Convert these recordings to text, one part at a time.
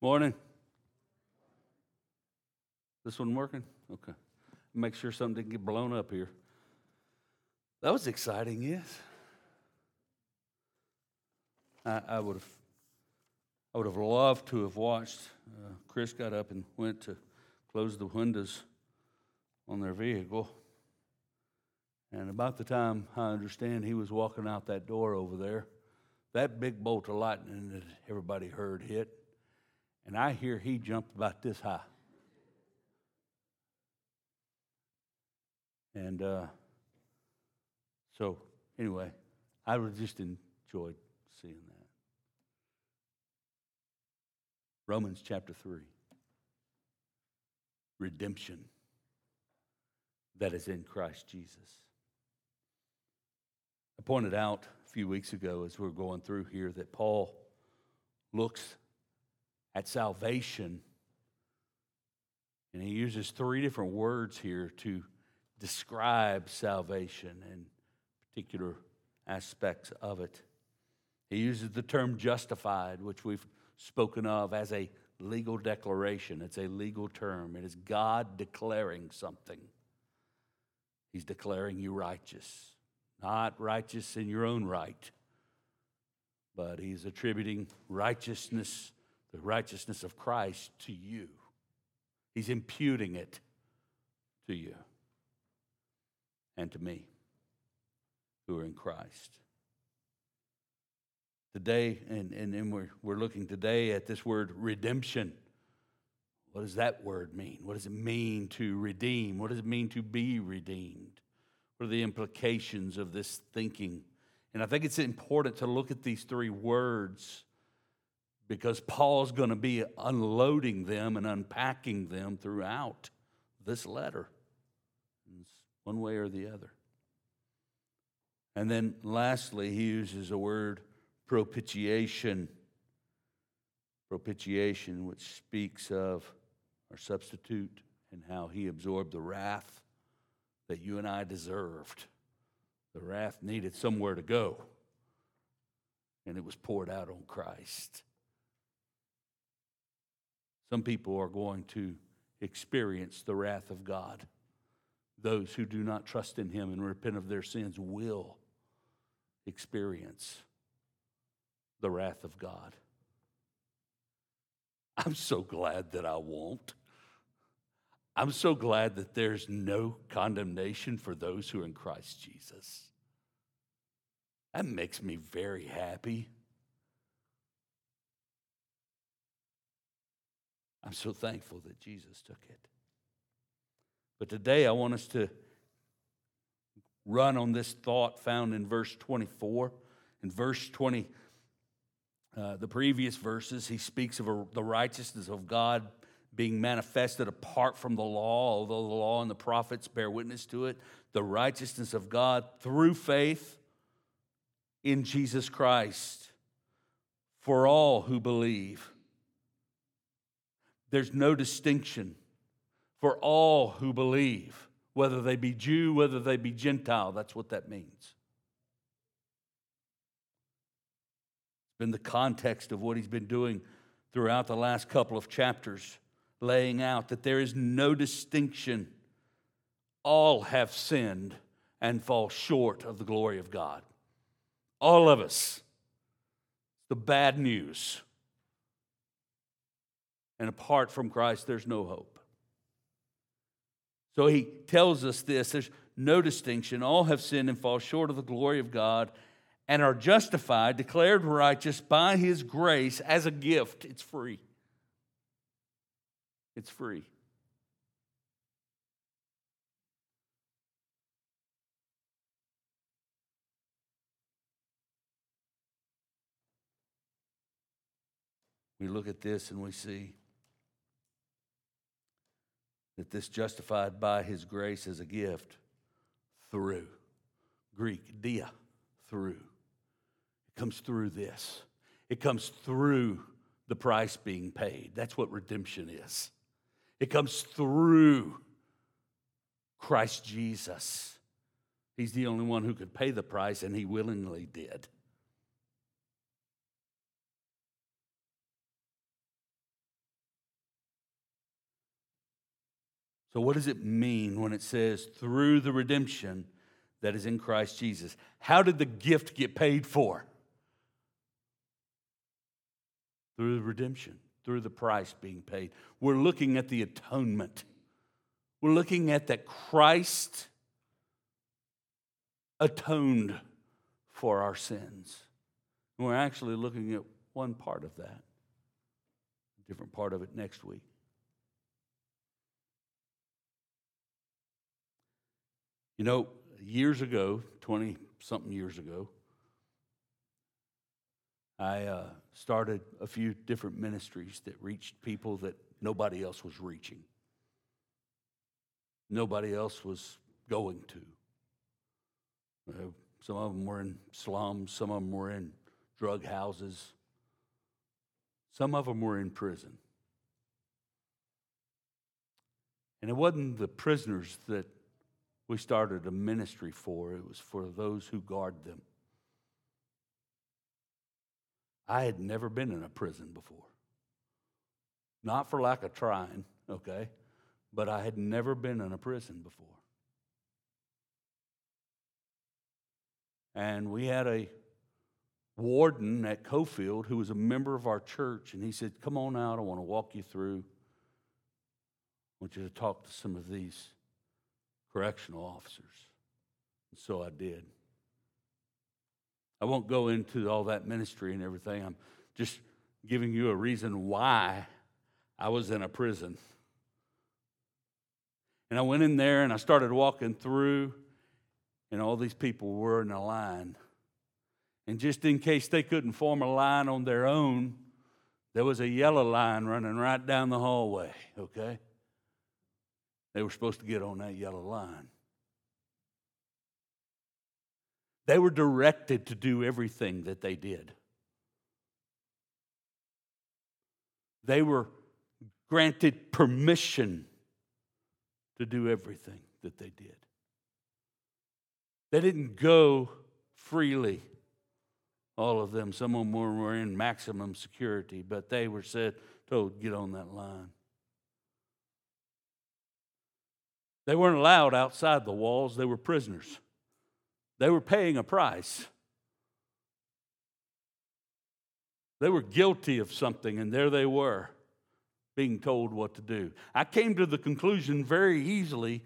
Morning. This one working? Okay. Make sure something didn't get blown up here. That was exciting, yes. I, I would have, I would have loved to have watched. Uh, Chris got up and went to close the windows on their vehicle, and about the time I understand he was walking out that door over there, that big bolt of lightning that everybody heard hit, and I hear he jumped about this high. And uh, so, anyway, I just enjoyed seeing that. Romans chapter 3 redemption that is in Christ Jesus. I pointed out a few weeks ago as we are going through here that Paul looks at salvation and he uses three different words here to describe salvation and particular aspects of it. He uses the term justified, which we've spoken of as a legal declaration. It's a legal term. It is God declaring something. He's declaring you righteous, not righteous in your own right, but He's attributing righteousness, the righteousness of Christ, to you. He's imputing it to you and to me who are in Christ. Today, and, and, and we're, we're looking today at this word redemption. What does that word mean? What does it mean to redeem? What does it mean to be redeemed? What are the implications of this thinking? And I think it's important to look at these three words because Paul's going to be unloading them and unpacking them throughout this letter, it's one way or the other. And then lastly, he uses a word propitiation. Propitiation, which speaks of our substitute and how he absorbed the wrath that you and I deserved. The wrath needed somewhere to go, and it was poured out on Christ. Some people are going to experience the wrath of God. Those who do not trust in him and repent of their sins will experience the wrath of God. I'm so glad that I won't. I'm so glad that there's no condemnation for those who are in Christ Jesus. That makes me very happy. I'm so thankful that Jesus took it. But today I want us to run on this thought found in verse 24. In verse 20, uh, the previous verses, he speaks of a, the righteousness of God being manifested apart from the law, although the law and the prophets bear witness to it. The righteousness of God through faith in Jesus Christ for all who believe. There's no distinction for all who believe, whether they be Jew, whether they be Gentile. That's what that means. been the context of what he's been doing throughout the last couple of chapters, laying out that there is no distinction. All have sinned and fall short of the glory of God. All of us. The bad news. And apart from Christ, there's no hope. So he tells us this there's no distinction. All have sinned and fall short of the glory of God and are justified, declared righteous by his grace as a gift. It's free. It's free. We look at this and we see that this justified by his grace as a gift through Greek dia through It comes through this. It comes through the price being paid. That's what redemption is. It comes through Christ Jesus. He's the only one who could pay the price, and he willingly did. So, what does it mean when it says through the redemption that is in Christ Jesus? How did the gift get paid for? Through the redemption, through the price being paid. We're looking at the atonement. We're looking at that Christ atoned for our sins. And we're actually looking at one part of that, a different part of it next week. You know, years ago, 20 something years ago, I uh, started a few different ministries that reached people that nobody else was reaching. Nobody else was going to. Some of them were in slums, some of them were in drug houses, some of them were in prison. And it wasn't the prisoners that we started a ministry for, it was for those who guard them. I had never been in a prison before. Not for lack of trying, okay? But I had never been in a prison before. And we had a warden at Cofield who was a member of our church, and he said, Come on out, I want to walk you through. I want you to talk to some of these correctional officers. And so I did. I won't go into all that ministry and everything. I'm just giving you a reason why I was in a prison. And I went in there and I started walking through, and all these people were in a line. And just in case they couldn't form a line on their own, there was a yellow line running right down the hallway, okay? They were supposed to get on that yellow line. They were directed to do everything that they did. They were granted permission to do everything that they did. They didn't go freely, all of them. Some of them were in maximum security, but they were said, told, get on that line. They weren't allowed outside the walls, they were prisoners. They were paying a price. They were guilty of something, and there they were being told what to do. I came to the conclusion very easily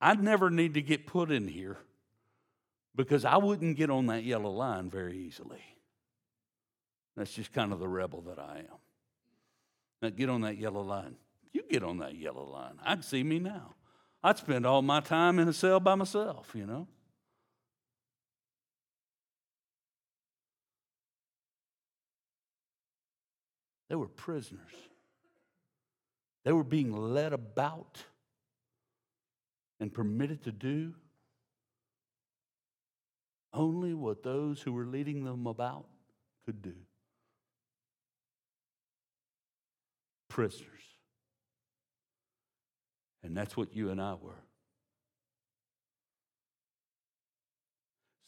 I'd never need to get put in here because I wouldn't get on that yellow line very easily. That's just kind of the rebel that I am. Now, get on that yellow line. You get on that yellow line. I can see me now. I'd spend all my time in a cell by myself, you know. They were prisoners. They were being led about and permitted to do only what those who were leading them about could do. Prisoners. And that's what you and I were.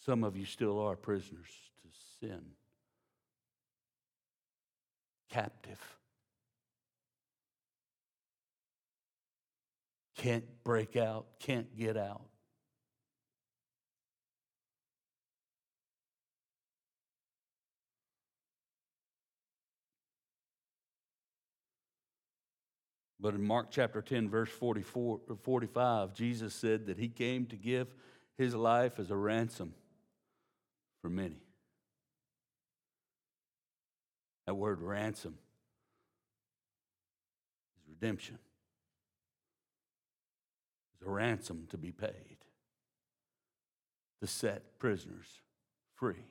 Some of you still are prisoners to sin, captive. Can't break out, can't get out. But in Mark chapter 10, verse 44, 45, Jesus said that he came to give his life as a ransom for many. That word ransom is redemption. It's a ransom to be paid to set prisoners free.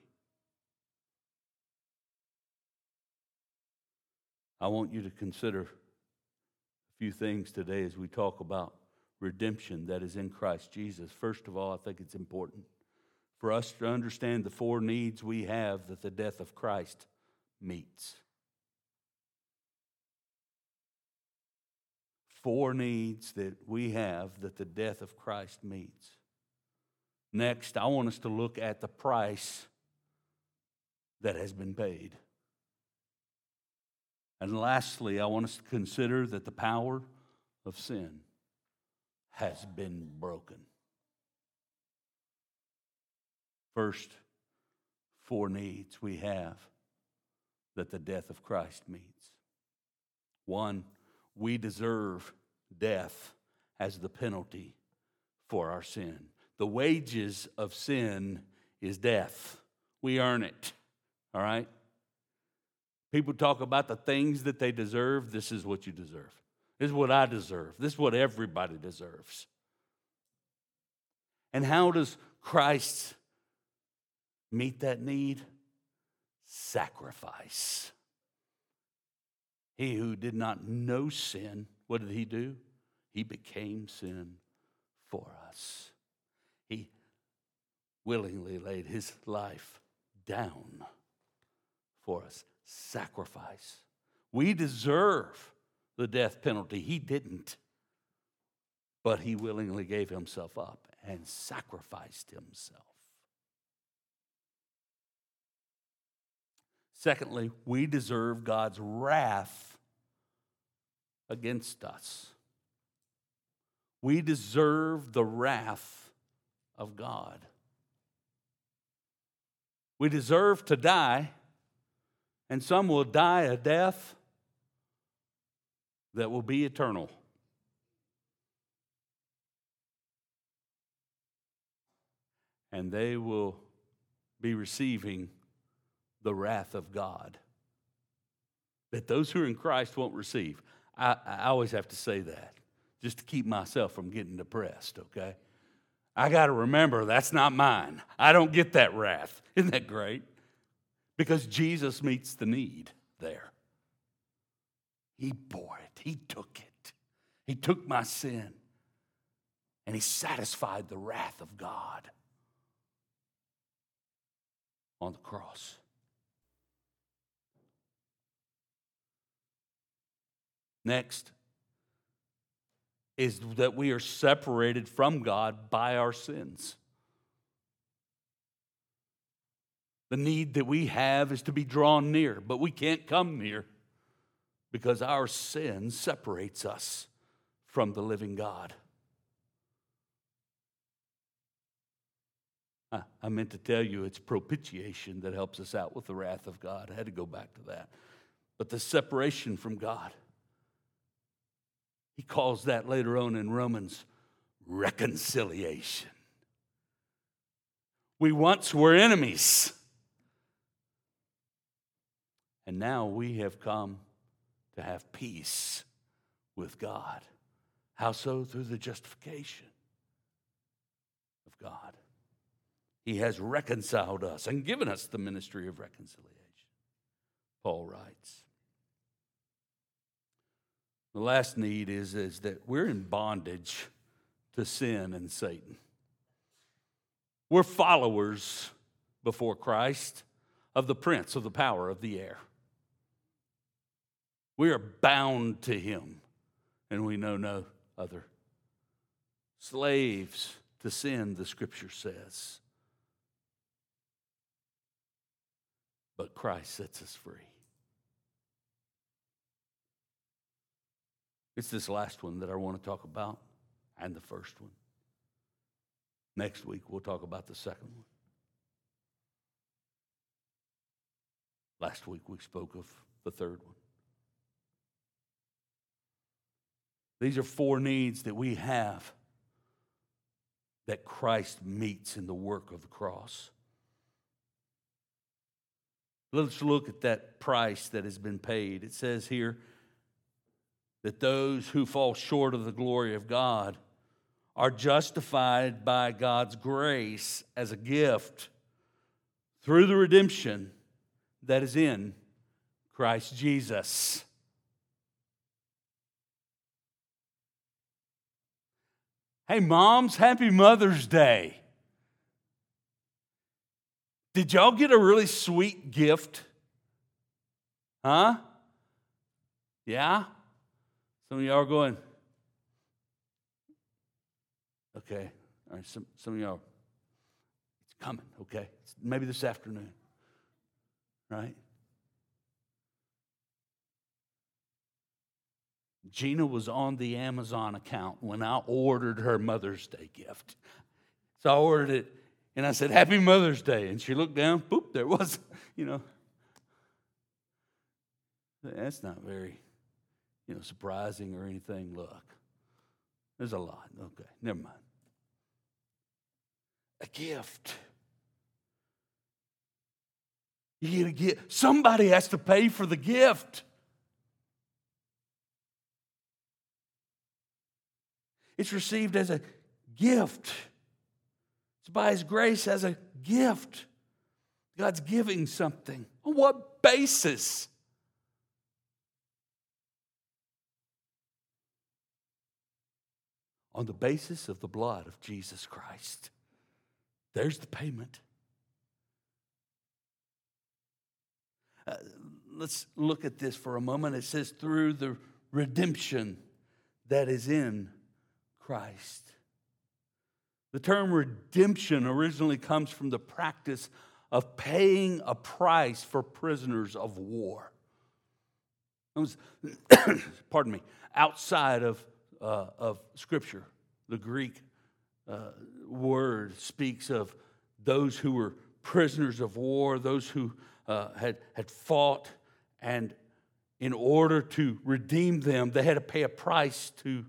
I want you to consider few things today as we talk about redemption that is in Christ Jesus. First of all, I think it's important for us to understand the four needs we have that the death of Christ meets. Four needs that we have that the death of Christ meets. Next, I want us to look at the price that has been paid. And lastly, I want us to consider that the power of sin has been broken. First, four needs we have that the death of Christ meets. One, we deserve death as the penalty for our sin. The wages of sin is death. We earn it. All right? People talk about the things that they deserve. This is what you deserve. This is what I deserve. This is what everybody deserves. And how does Christ meet that need? Sacrifice. He who did not know sin, what did he do? He became sin for us. He willingly laid his life down for us. Sacrifice. We deserve the death penalty. He didn't. But he willingly gave himself up and sacrificed himself. Secondly, we deserve God's wrath against us. We deserve the wrath of God. We deserve to die, and some will die a death that will be eternal. And they will be receiving the wrath of God that those who are in Christ won't receive. I, I always have to say that just to keep myself from getting depressed, okay? I got to remember that's not mine. I don't get that wrath. Isn't that great? Because Jesus meets the need there. He bore it, He took it. He took my sin and He satisfied the wrath of God on the cross. Next is that we are separated from God by our sins. The need that we have is to be drawn near, but we can't come near because our sin separates us from the living God. I meant to tell you it's propitiation that helps us out with the wrath of God. I had to go back to that. But the separation from God. He calls that later on in Romans reconciliation. We once were enemies, and now we have come to have peace with God. How so? Through the justification of God. He has reconciled us and given us the ministry of reconciliation. Paul writes. The last need is, is that we're in bondage to sin and Satan. We're followers before Christ of the prince of the power of the air. We are bound to him, and we know no other. Slaves to sin, the scripture says. But Christ sets us free. It's this last one that I want to talk about, and the first one. Next week, we'll talk about the second one. Last week, we spoke of the third one. These are four needs that we have that Christ meets in the work of the cross. Let's look at that price that has been paid. It says here, that those who fall short of the glory of God are justified by God's grace as a gift through the redemption that is in Christ Jesus. Hey, moms, happy Mother's Day. Did y'all get a really sweet gift? Huh? Yeah? Some of y'all are going, okay, all right, some, some of y'all, it's coming, okay? Maybe this afternoon, right? Gina was on the Amazon account when I ordered her Mother's Day gift. So I ordered it and I said, Happy Mother's Day. And she looked down, boop, there was, you know. That's not very, you know, surprising or anything. Look, there's a lot. Okay, never mind. A gift. You get a gift. Somebody has to pay for the gift. It's received as a gift. It's by His grace as a gift. God's giving something. On what basis? On the basis of the blood of Jesus Christ. There's the payment. Uh, let's look at this for a moment. It says, through the redemption that is in Christ. The term redemption originally comes from the practice of paying a price for prisoners of war. It was, pardon me, outside of, uh, of Scripture. The Greek uh, word speaks of those who were prisoners of war, those who uh, had, had fought, and in order to redeem them, they had to pay a price to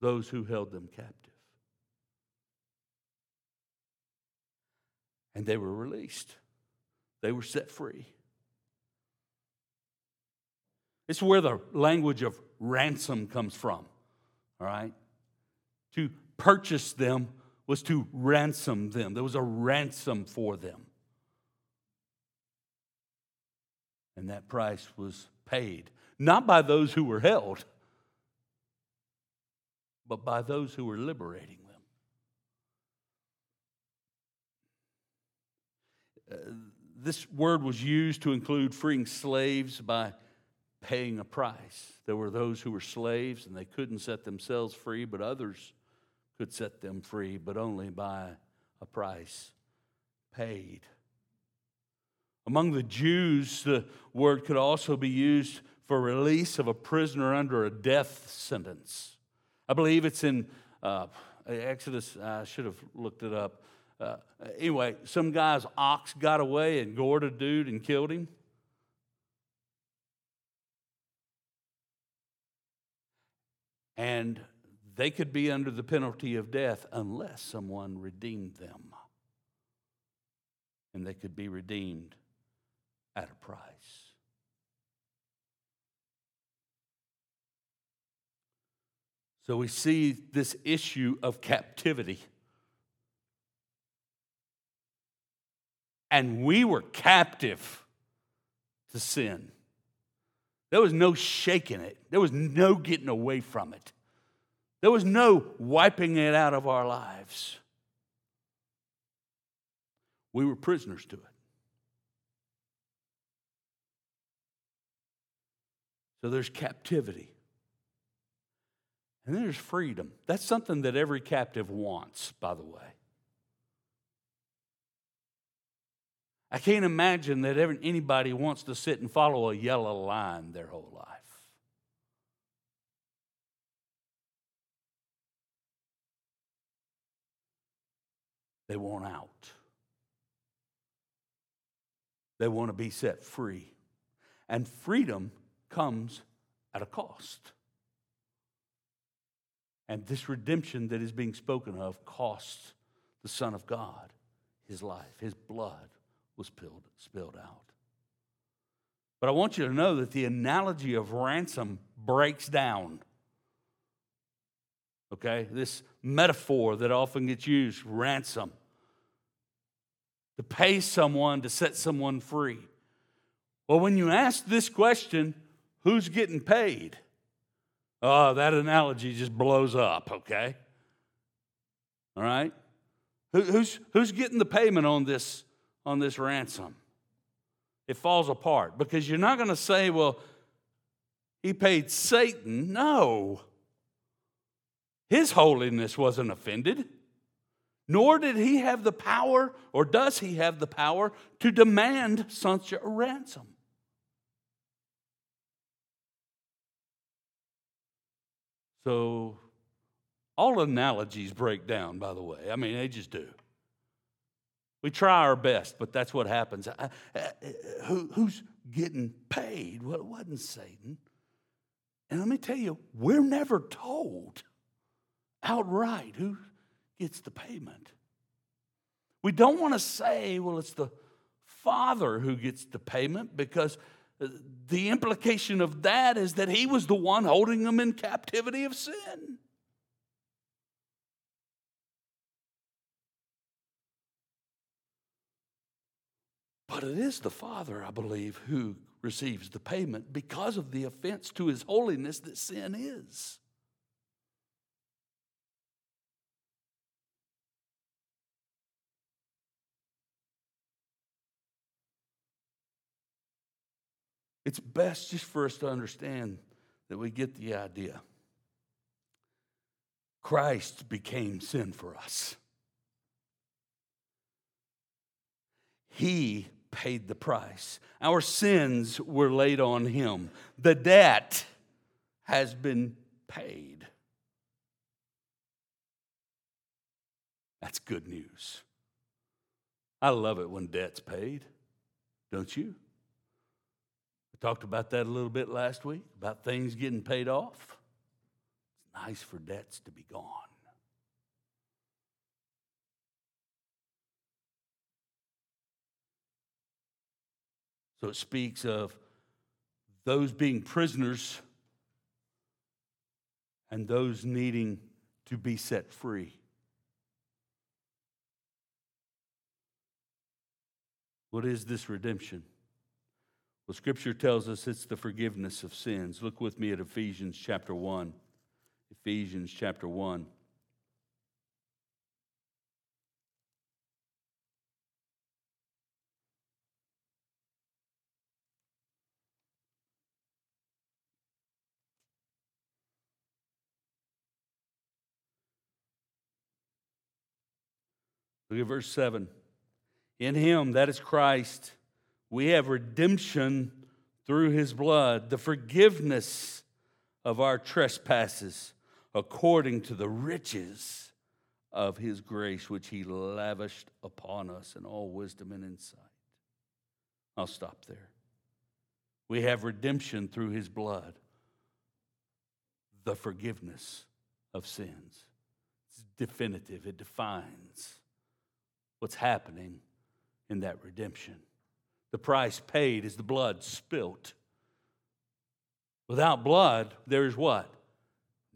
those who held them captive. And they were released, they were set free. It's where the language of ransom comes from, all right? To purchase them was to ransom them, there was a ransom for them. And that price was paid, not by those who were held but by those who were liberating them. Uh, this word was used to include freeing slaves by paying a price. There were those who were slaves and they couldn't set themselves free, but others could set them free, but only by a price paid. Among the Jews, the word could also be used for release of a prisoner under a death sentence. I believe it's in uh, Exodus. I should have looked it up. Uh, anyway, some guy's ox got away and gored a dude and killed him. And they could be under the penalty of death unless someone redeemed them. And they could be redeemed at a price. So we see this issue of captivity. And we were captive to sin. There was no shaking it, there was no getting away from it, there was no wiping it out of our lives. We were prisoners to it. So there's captivity. And then there's freedom. That's something that every captive wants, by the way. I can't imagine that anybody wants to sit and follow a yellow line their whole life. They want out. They want to be set free. And freedom comes at a cost. And this redemption that is being spoken of costs the Son of God his life. His blood was spilled, spilled out. But I want you to know that the analogy of ransom breaks down. Okay? This metaphor that often gets used ransom. To pay someone to set someone free. Well, when you ask this question, who's getting paid? Oh, that analogy just blows up, okay? All right? Who, who's, who's getting the payment on this, on this ransom? It falls apart because you're not going to say, well, he paid Satan. No. His holiness wasn't offended, nor did he have the power, or does he have the power, to demand such a ransom. So, all analogies break down, by the way. I mean, they just do. We try our best, but that's what happens. I, I, who, who's getting paid? Well, it wasn't Satan. And let me tell you, we're never told outright who gets the payment. We don't want to say, well, it's the father who gets the payment because the implication of that is that he was the one holding them in captivity of sin. But it is the Father, I believe, who receives the payment because of the offense to his holiness that sin is. It's best just for us to understand that we get the idea. Christ became sin for us. He paid the price. Our sins were laid on him. The debt has been paid. That's good news. I love it when debt's paid, don't you? Talked about that a little bit last week about things getting paid off. It's nice for debts to be gone. So it speaks of those being prisoners and those needing to be set free. What is this redemption? Well, Scripture tells us it's the forgiveness of sins. Look with me at Ephesians chapter 1. Ephesians chapter 1. Look at verse 7. In him, that is Christ we have redemption through his blood, the forgiveness of our trespasses according to the riches of his grace, which he lavished upon us in all wisdom and insight. I'll stop there. We have redemption through his blood, the forgiveness of sins. It's definitive, it defines what's happening in that redemption. The price paid is the blood spilt. Without blood, there is what?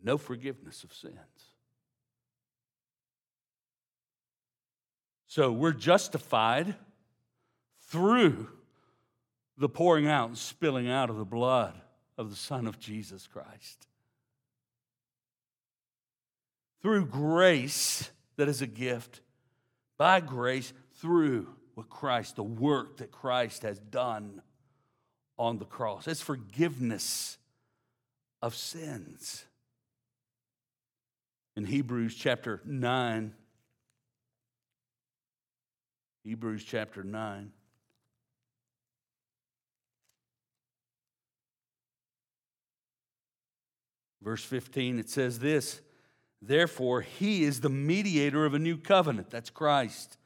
No forgiveness of sins. So we're justified through the pouring out and spilling out of the blood of the Son of Jesus Christ. Through grace that is a gift, by grace, through what Christ, the work that Christ has done on the cross. It's forgiveness of sins. In Hebrews chapter 9, Hebrews chapter 9. Verse 15, it says this Therefore, he is the mediator of a new covenant. That's Christ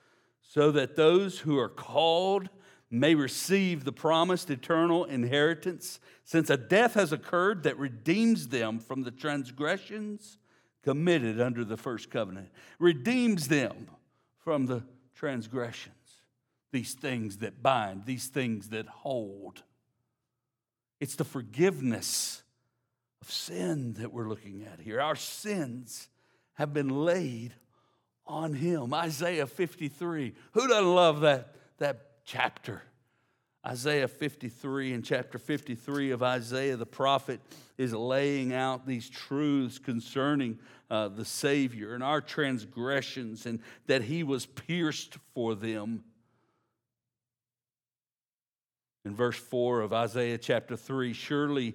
so that those who are called may receive the promised eternal inheritance, since a death has occurred that redeems them from the transgressions committed under the first covenant, redeems them from the transgressions, these things that bind, these things that hold. It's the forgiveness of sin that we're looking at here. Our sins have been laid on him. Isaiah 53. Who doesn't love that, that chapter? Isaiah 53 and chapter 53 of Isaiah, the prophet is laying out these truths concerning uh, the Savior and our transgressions and that he was pierced for them. In verse 4 of Isaiah chapter 3, surely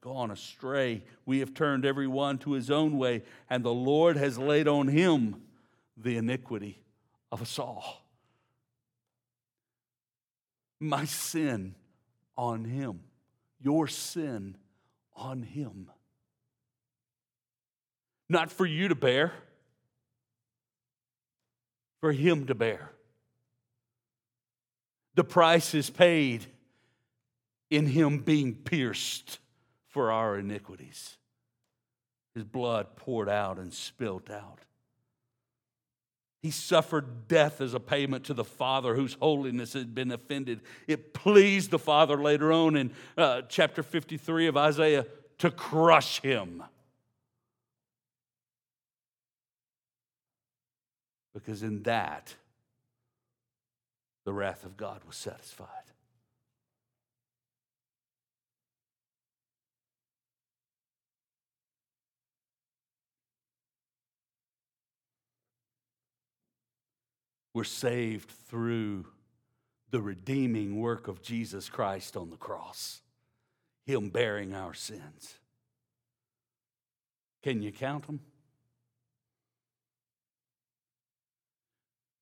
gone astray. We have turned every one to his own way, and the Lord has laid on him the iniquity of us all. My sin on him, your sin on him. Not for you to bear, for him to bear. The price is paid in him being pierced for our iniquities, his blood poured out and spilt out. He suffered death as a payment to the Father whose holiness had been offended. It pleased the Father later on in uh, chapter 53 of Isaiah to crush him. Because in that, the wrath of God was satisfied. We're saved through the redeeming work of Jesus Christ on the cross, Him bearing our sins. Can you count them?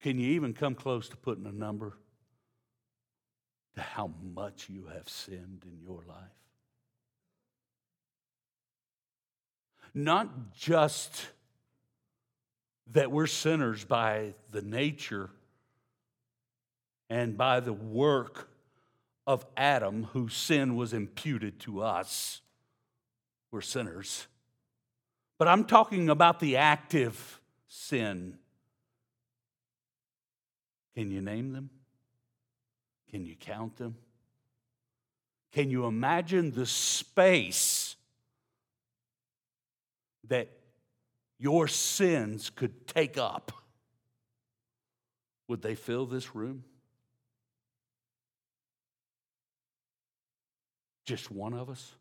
Can you even come close to putting a number to how much you have sinned in your life? Not just that we're sinners by the nature and by the work of Adam, whose sin was imputed to us. We're sinners. But I'm talking about the active sin. Can you name them? Can you count them? Can you imagine the space that your sins could take up, would they fill this room? Just one of us?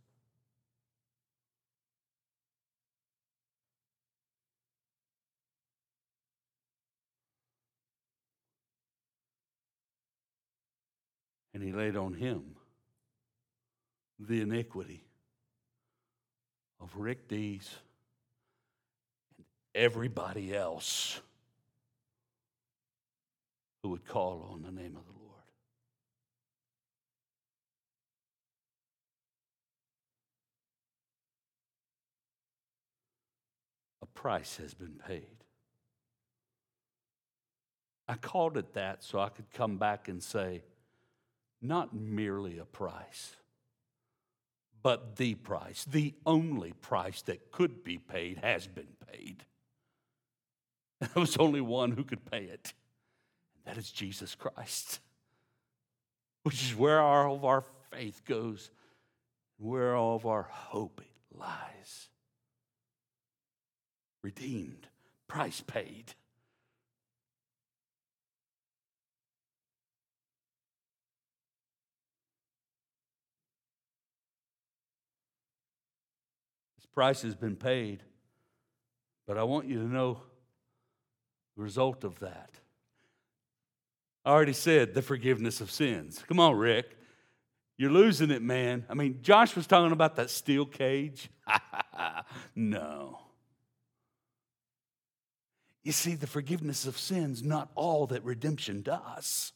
And he laid on him the iniquity of Rick Dees everybody else who would call on the name of the Lord. A price has been paid. I called it that so I could come back and say, not merely a price, but the price, the only price that could be paid has been paid. There was only one who could pay it, and that is Jesus Christ, which is where all of our faith goes, where all of our hope lies. Redeemed, price paid. This price has been paid, but I want you to know result of that. I already said the forgiveness of sins. Come on, Rick. You're losing it, man. I mean, Josh was talking about that steel cage. no. You see, the forgiveness of sins, not all that redemption does.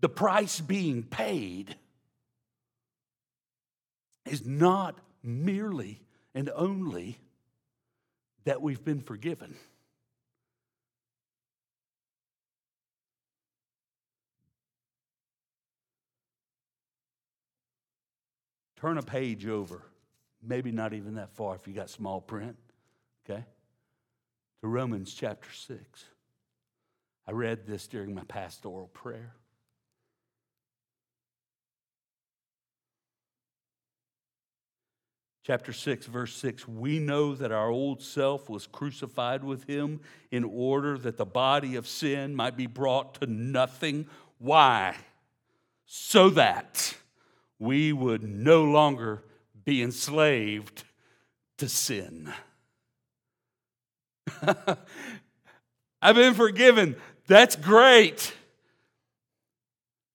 The price being paid is not merely and only that we've been forgiven. Turn a page over, maybe not even that far if you got small print, okay? To Romans chapter 6. I read this during my pastoral prayer. Chapter 6, verse 6, we know that our old self was crucified with him in order that the body of sin might be brought to nothing. Why? So that we would no longer be enslaved to sin. I've been forgiven. That's great.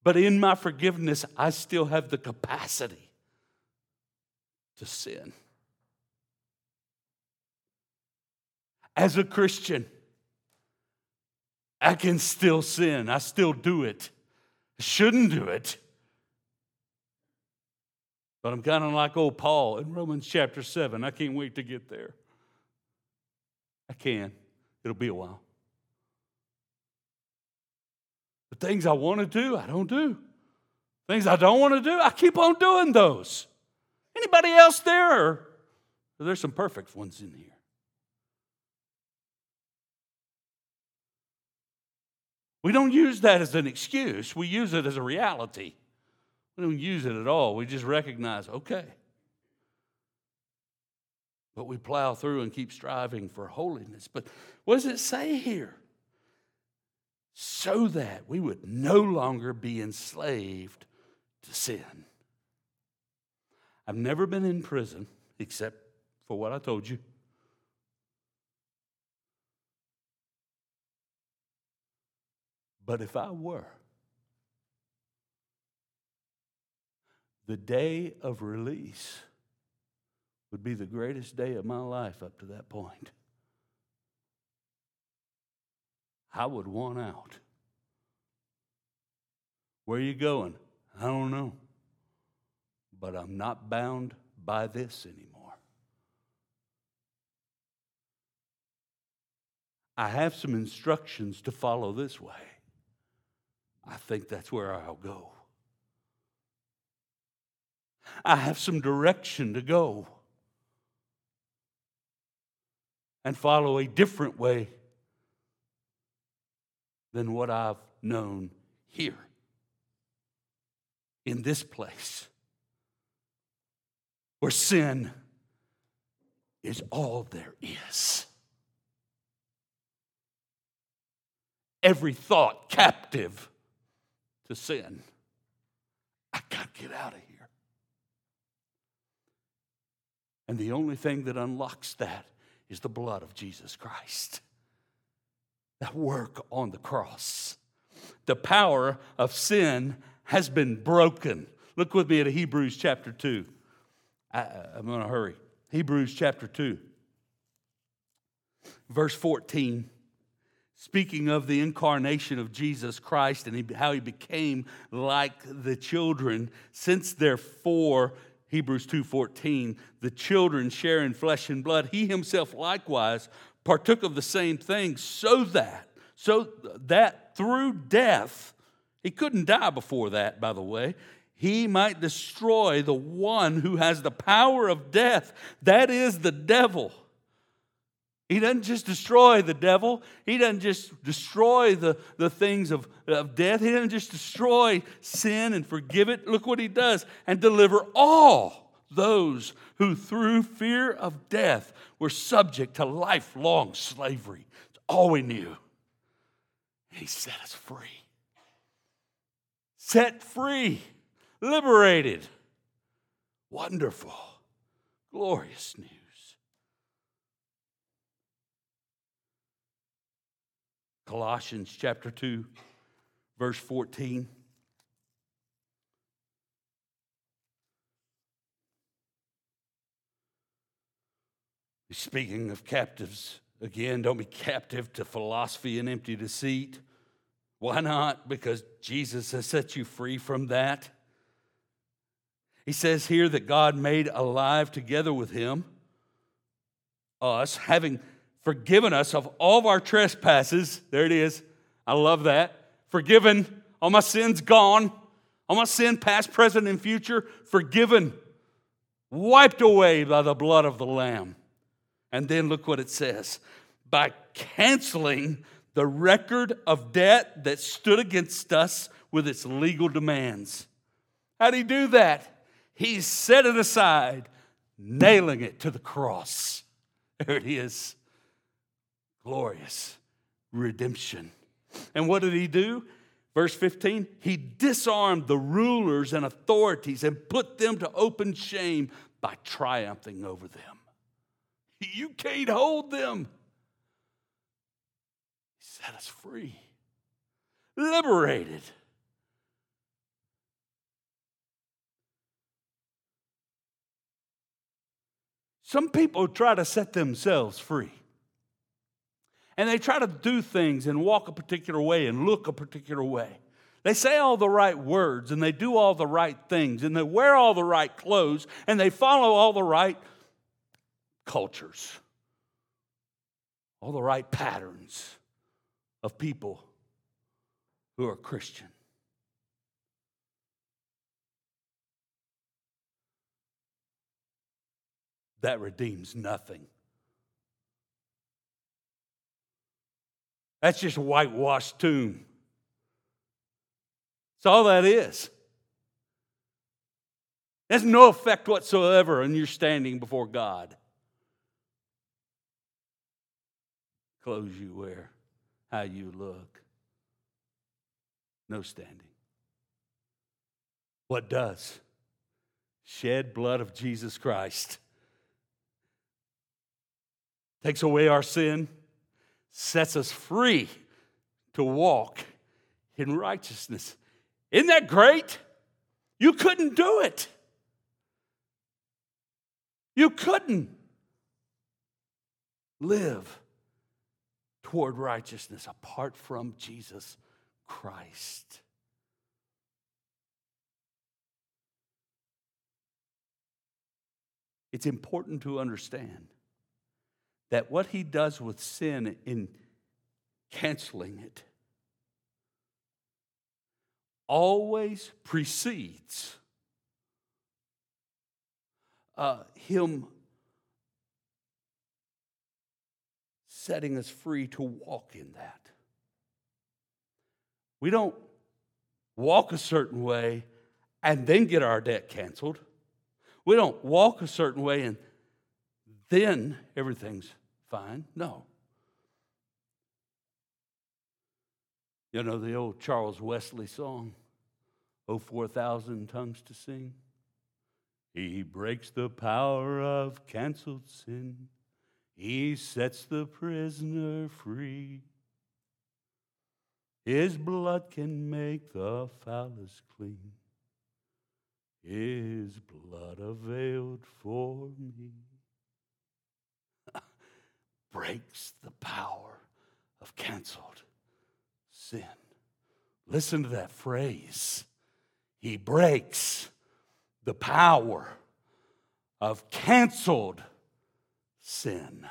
But in my forgiveness, I still have the capacity to sin. As a Christian, I can still sin. I still do it. I shouldn't do it. But I'm kind of like old Paul in Romans chapter 7. I can't wait to get there. I can. It'll be a while. The things I want to do, I don't do. Things I don't want to do, I keep on doing those. Anybody else there? Or there's some perfect ones in here. We don't use that as an excuse, we use it as a reality. We don't use it at all. We just recognize, okay. But we plow through and keep striving for holiness. But what does it say here? So that we would no longer be enslaved to sin. I've never been in prison except for what I told you. But if I were, the day of release would be the greatest day of my life up to that point. I would want out. Where are you going? I don't know. But I'm not bound by this anymore. I have some instructions to follow this way. I think that's where I'll go. I have some direction to go and follow a different way than what I've known here in this place where sin is all there is. Every thought captive to sin. I got to get out of here. And the only thing that unlocks that is the blood of Jesus Christ. That work on the cross. The power of sin has been broken. Look with me at Hebrews chapter 2. I, am going to hurry. Hebrews chapter 2, verse 14 speaking of the incarnation of Jesus Christ and how he became like the children, since therefore Hebrews 2:14 the children share in flesh and blood he himself likewise partook of the same thing, so that so that through death he couldn't die before that by the way he might destroy the one who has the power of death that is the devil he doesn't just destroy the devil. He doesn't just destroy the, the things of, of death. He doesn't just destroy sin and forgive it. Look what he does and deliver all those who, through fear of death, were subject to lifelong slavery. It's all we knew. He set us free. Set free, liberated. Wonderful, glorious news. Colossians chapter 2, verse 14. Speaking of captives, again, don't be captive to philosophy and empty deceit. Why not? Because Jesus has set you free from that. He says here that God made alive together with him us, having forgiven us of all of our trespasses. There it is. I love that. Forgiven. All my sins gone. All my sin, past, present, and future, forgiven. Wiped away by the blood of the Lamb. And then look what it says by canceling the record of debt that stood against us with its legal demands. How'd he do that? He set it aside, nailing it to the cross. There it is glorious redemption. And what did he do? Verse 15, he disarmed the rulers and authorities and put them to open shame by triumphing over them. You can't hold them. He set us free, liberated. Some people try to set themselves free. And they try to do things and walk a particular way and look a particular way. They say all the right words and they do all the right things and they wear all the right clothes and they follow all the right cultures, all the right patterns of people who are Christian. That redeems nothing. That's just a whitewashed tomb. That's all that is. There's no effect whatsoever on your standing before God. Clothes you wear, how you look. No standing. What does? Shed blood of Jesus Christ takes away our sin, sets us free to walk in righteousness. Isn't that great? You couldn't do it. You couldn't live toward righteousness apart from Jesus Christ. It's important to understand that what he does with sin in canceling it always precedes uh, him setting us free to walk in that. We don't walk a certain way and then get our debt canceled. We don't walk a certain way and then everything's fine. No. You know the old Charles Wesley song, Oh, 4,000 tongues to sing? He breaks the power of canceled sin. He sets the prisoner free. His blood can make the foulest clean. His blood availed for me. Breaks the power of canceled sin. Listen to that phrase. He breaks the power of canceled sin.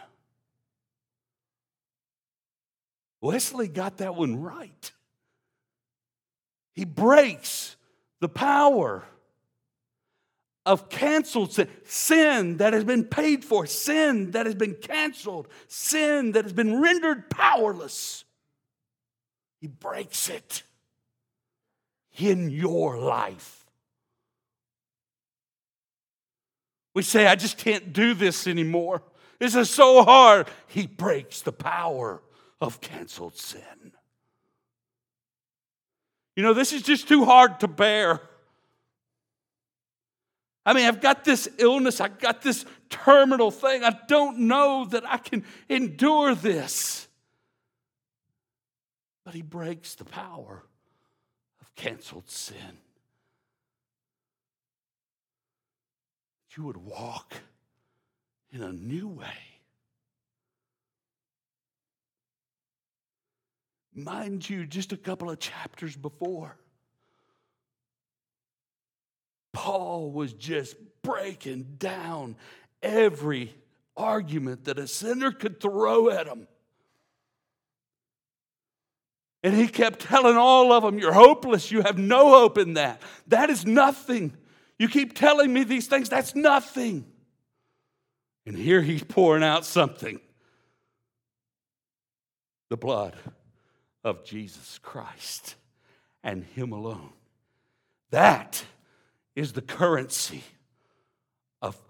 Wesley got that one right. He breaks the power of canceled sin, sin that has been paid for, sin that has been canceled, sin that has been rendered powerless. He breaks it in your life. We say, I just can't do this anymore. This is so hard. He breaks the power of canceled sin. You know, this is just too hard to bear. I mean, I've got this illness, I've got this terminal thing. I don't know that I can endure this. But he breaks the power of canceled sin. You would walk in a new way. Mind you, just a couple of chapters before, Paul was just breaking down every argument that a sinner could throw at him. And he kept telling all of them, You're hopeless. You have no hope in that. That is nothing. You keep telling me these things. That's nothing. And here he's pouring out something the blood of Jesus Christ and Him alone. That is the currency of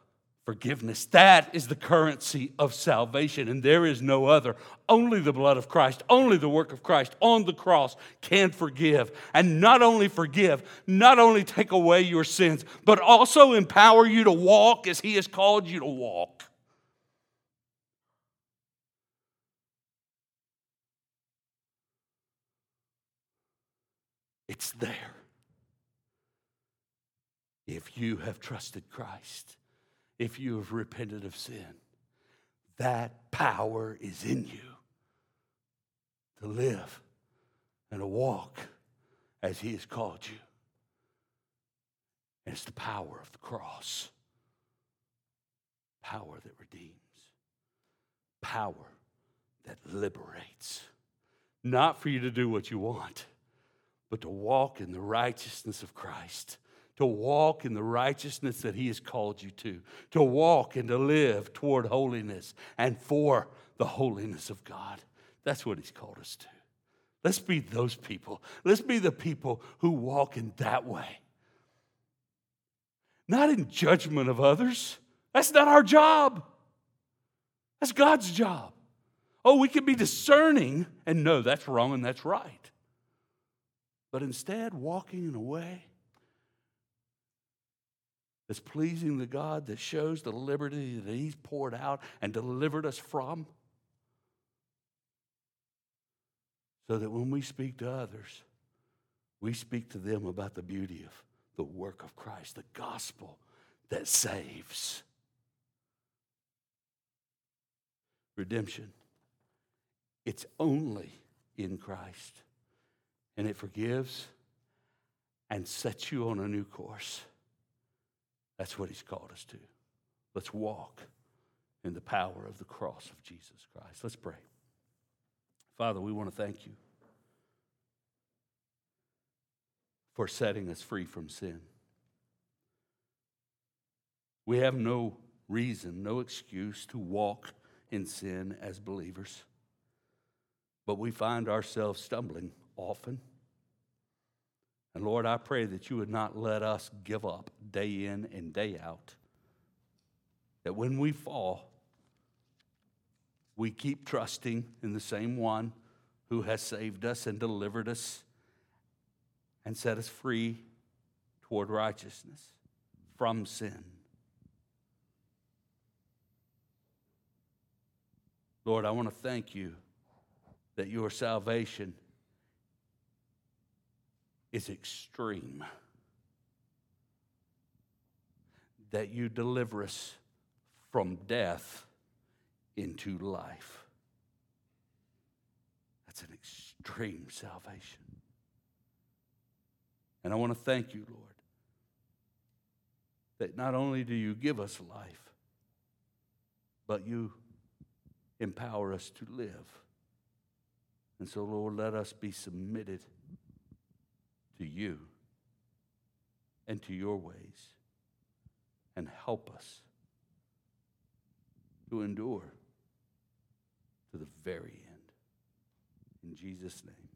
forgiveness. That is the currency of salvation, and there is no other. Only the blood of Christ, only the work of Christ on the cross can forgive. And not only forgive, not only take away your sins, but also empower you to walk as He has called you to walk. It's there. If you have trusted Christ if you have repented of sin. That power is in you to live and to walk as He has called you. And it's the power of the cross power that redeems, power that liberates. Not for you to do what you want, but to walk in the righteousness of Christ to walk in the righteousness that He has called you to, to walk and to live toward holiness and for the holiness of God. That's what He's called us to. Let's be those people. Let's be the people who walk in that way. Not in judgment of others. That's not our job. That's God's job. Oh, we can be discerning and know that's wrong and that's right. But instead, walking in a way that's pleasing to God, that shows the liberty that He's poured out and delivered us from. So that when we speak to others, we speak to them about the beauty of the work of Christ, the gospel that saves. Redemption. It's only in Christ. And it forgives and sets you on a new course. That's what he's called us to. Let's walk in the power of the cross of Jesus Christ. Let's pray. Father, we want to thank you for setting us free from sin. We have no reason, no excuse to walk in sin as believers, but we find ourselves stumbling often. And Lord, I pray that you would not let us give up day in and day out. That when we fall, we keep trusting in the same one who has saved us and delivered us and set us free toward righteousness from sin. Lord, I want to thank you that your salvation is extreme. That you deliver us from death into life. That's an extreme salvation. And I want to thank you, Lord, that not only do you give us life, but you empower us to live. And so, Lord, let us be submitted to you and to your ways and help us to endure to the very end. In Jesus' name.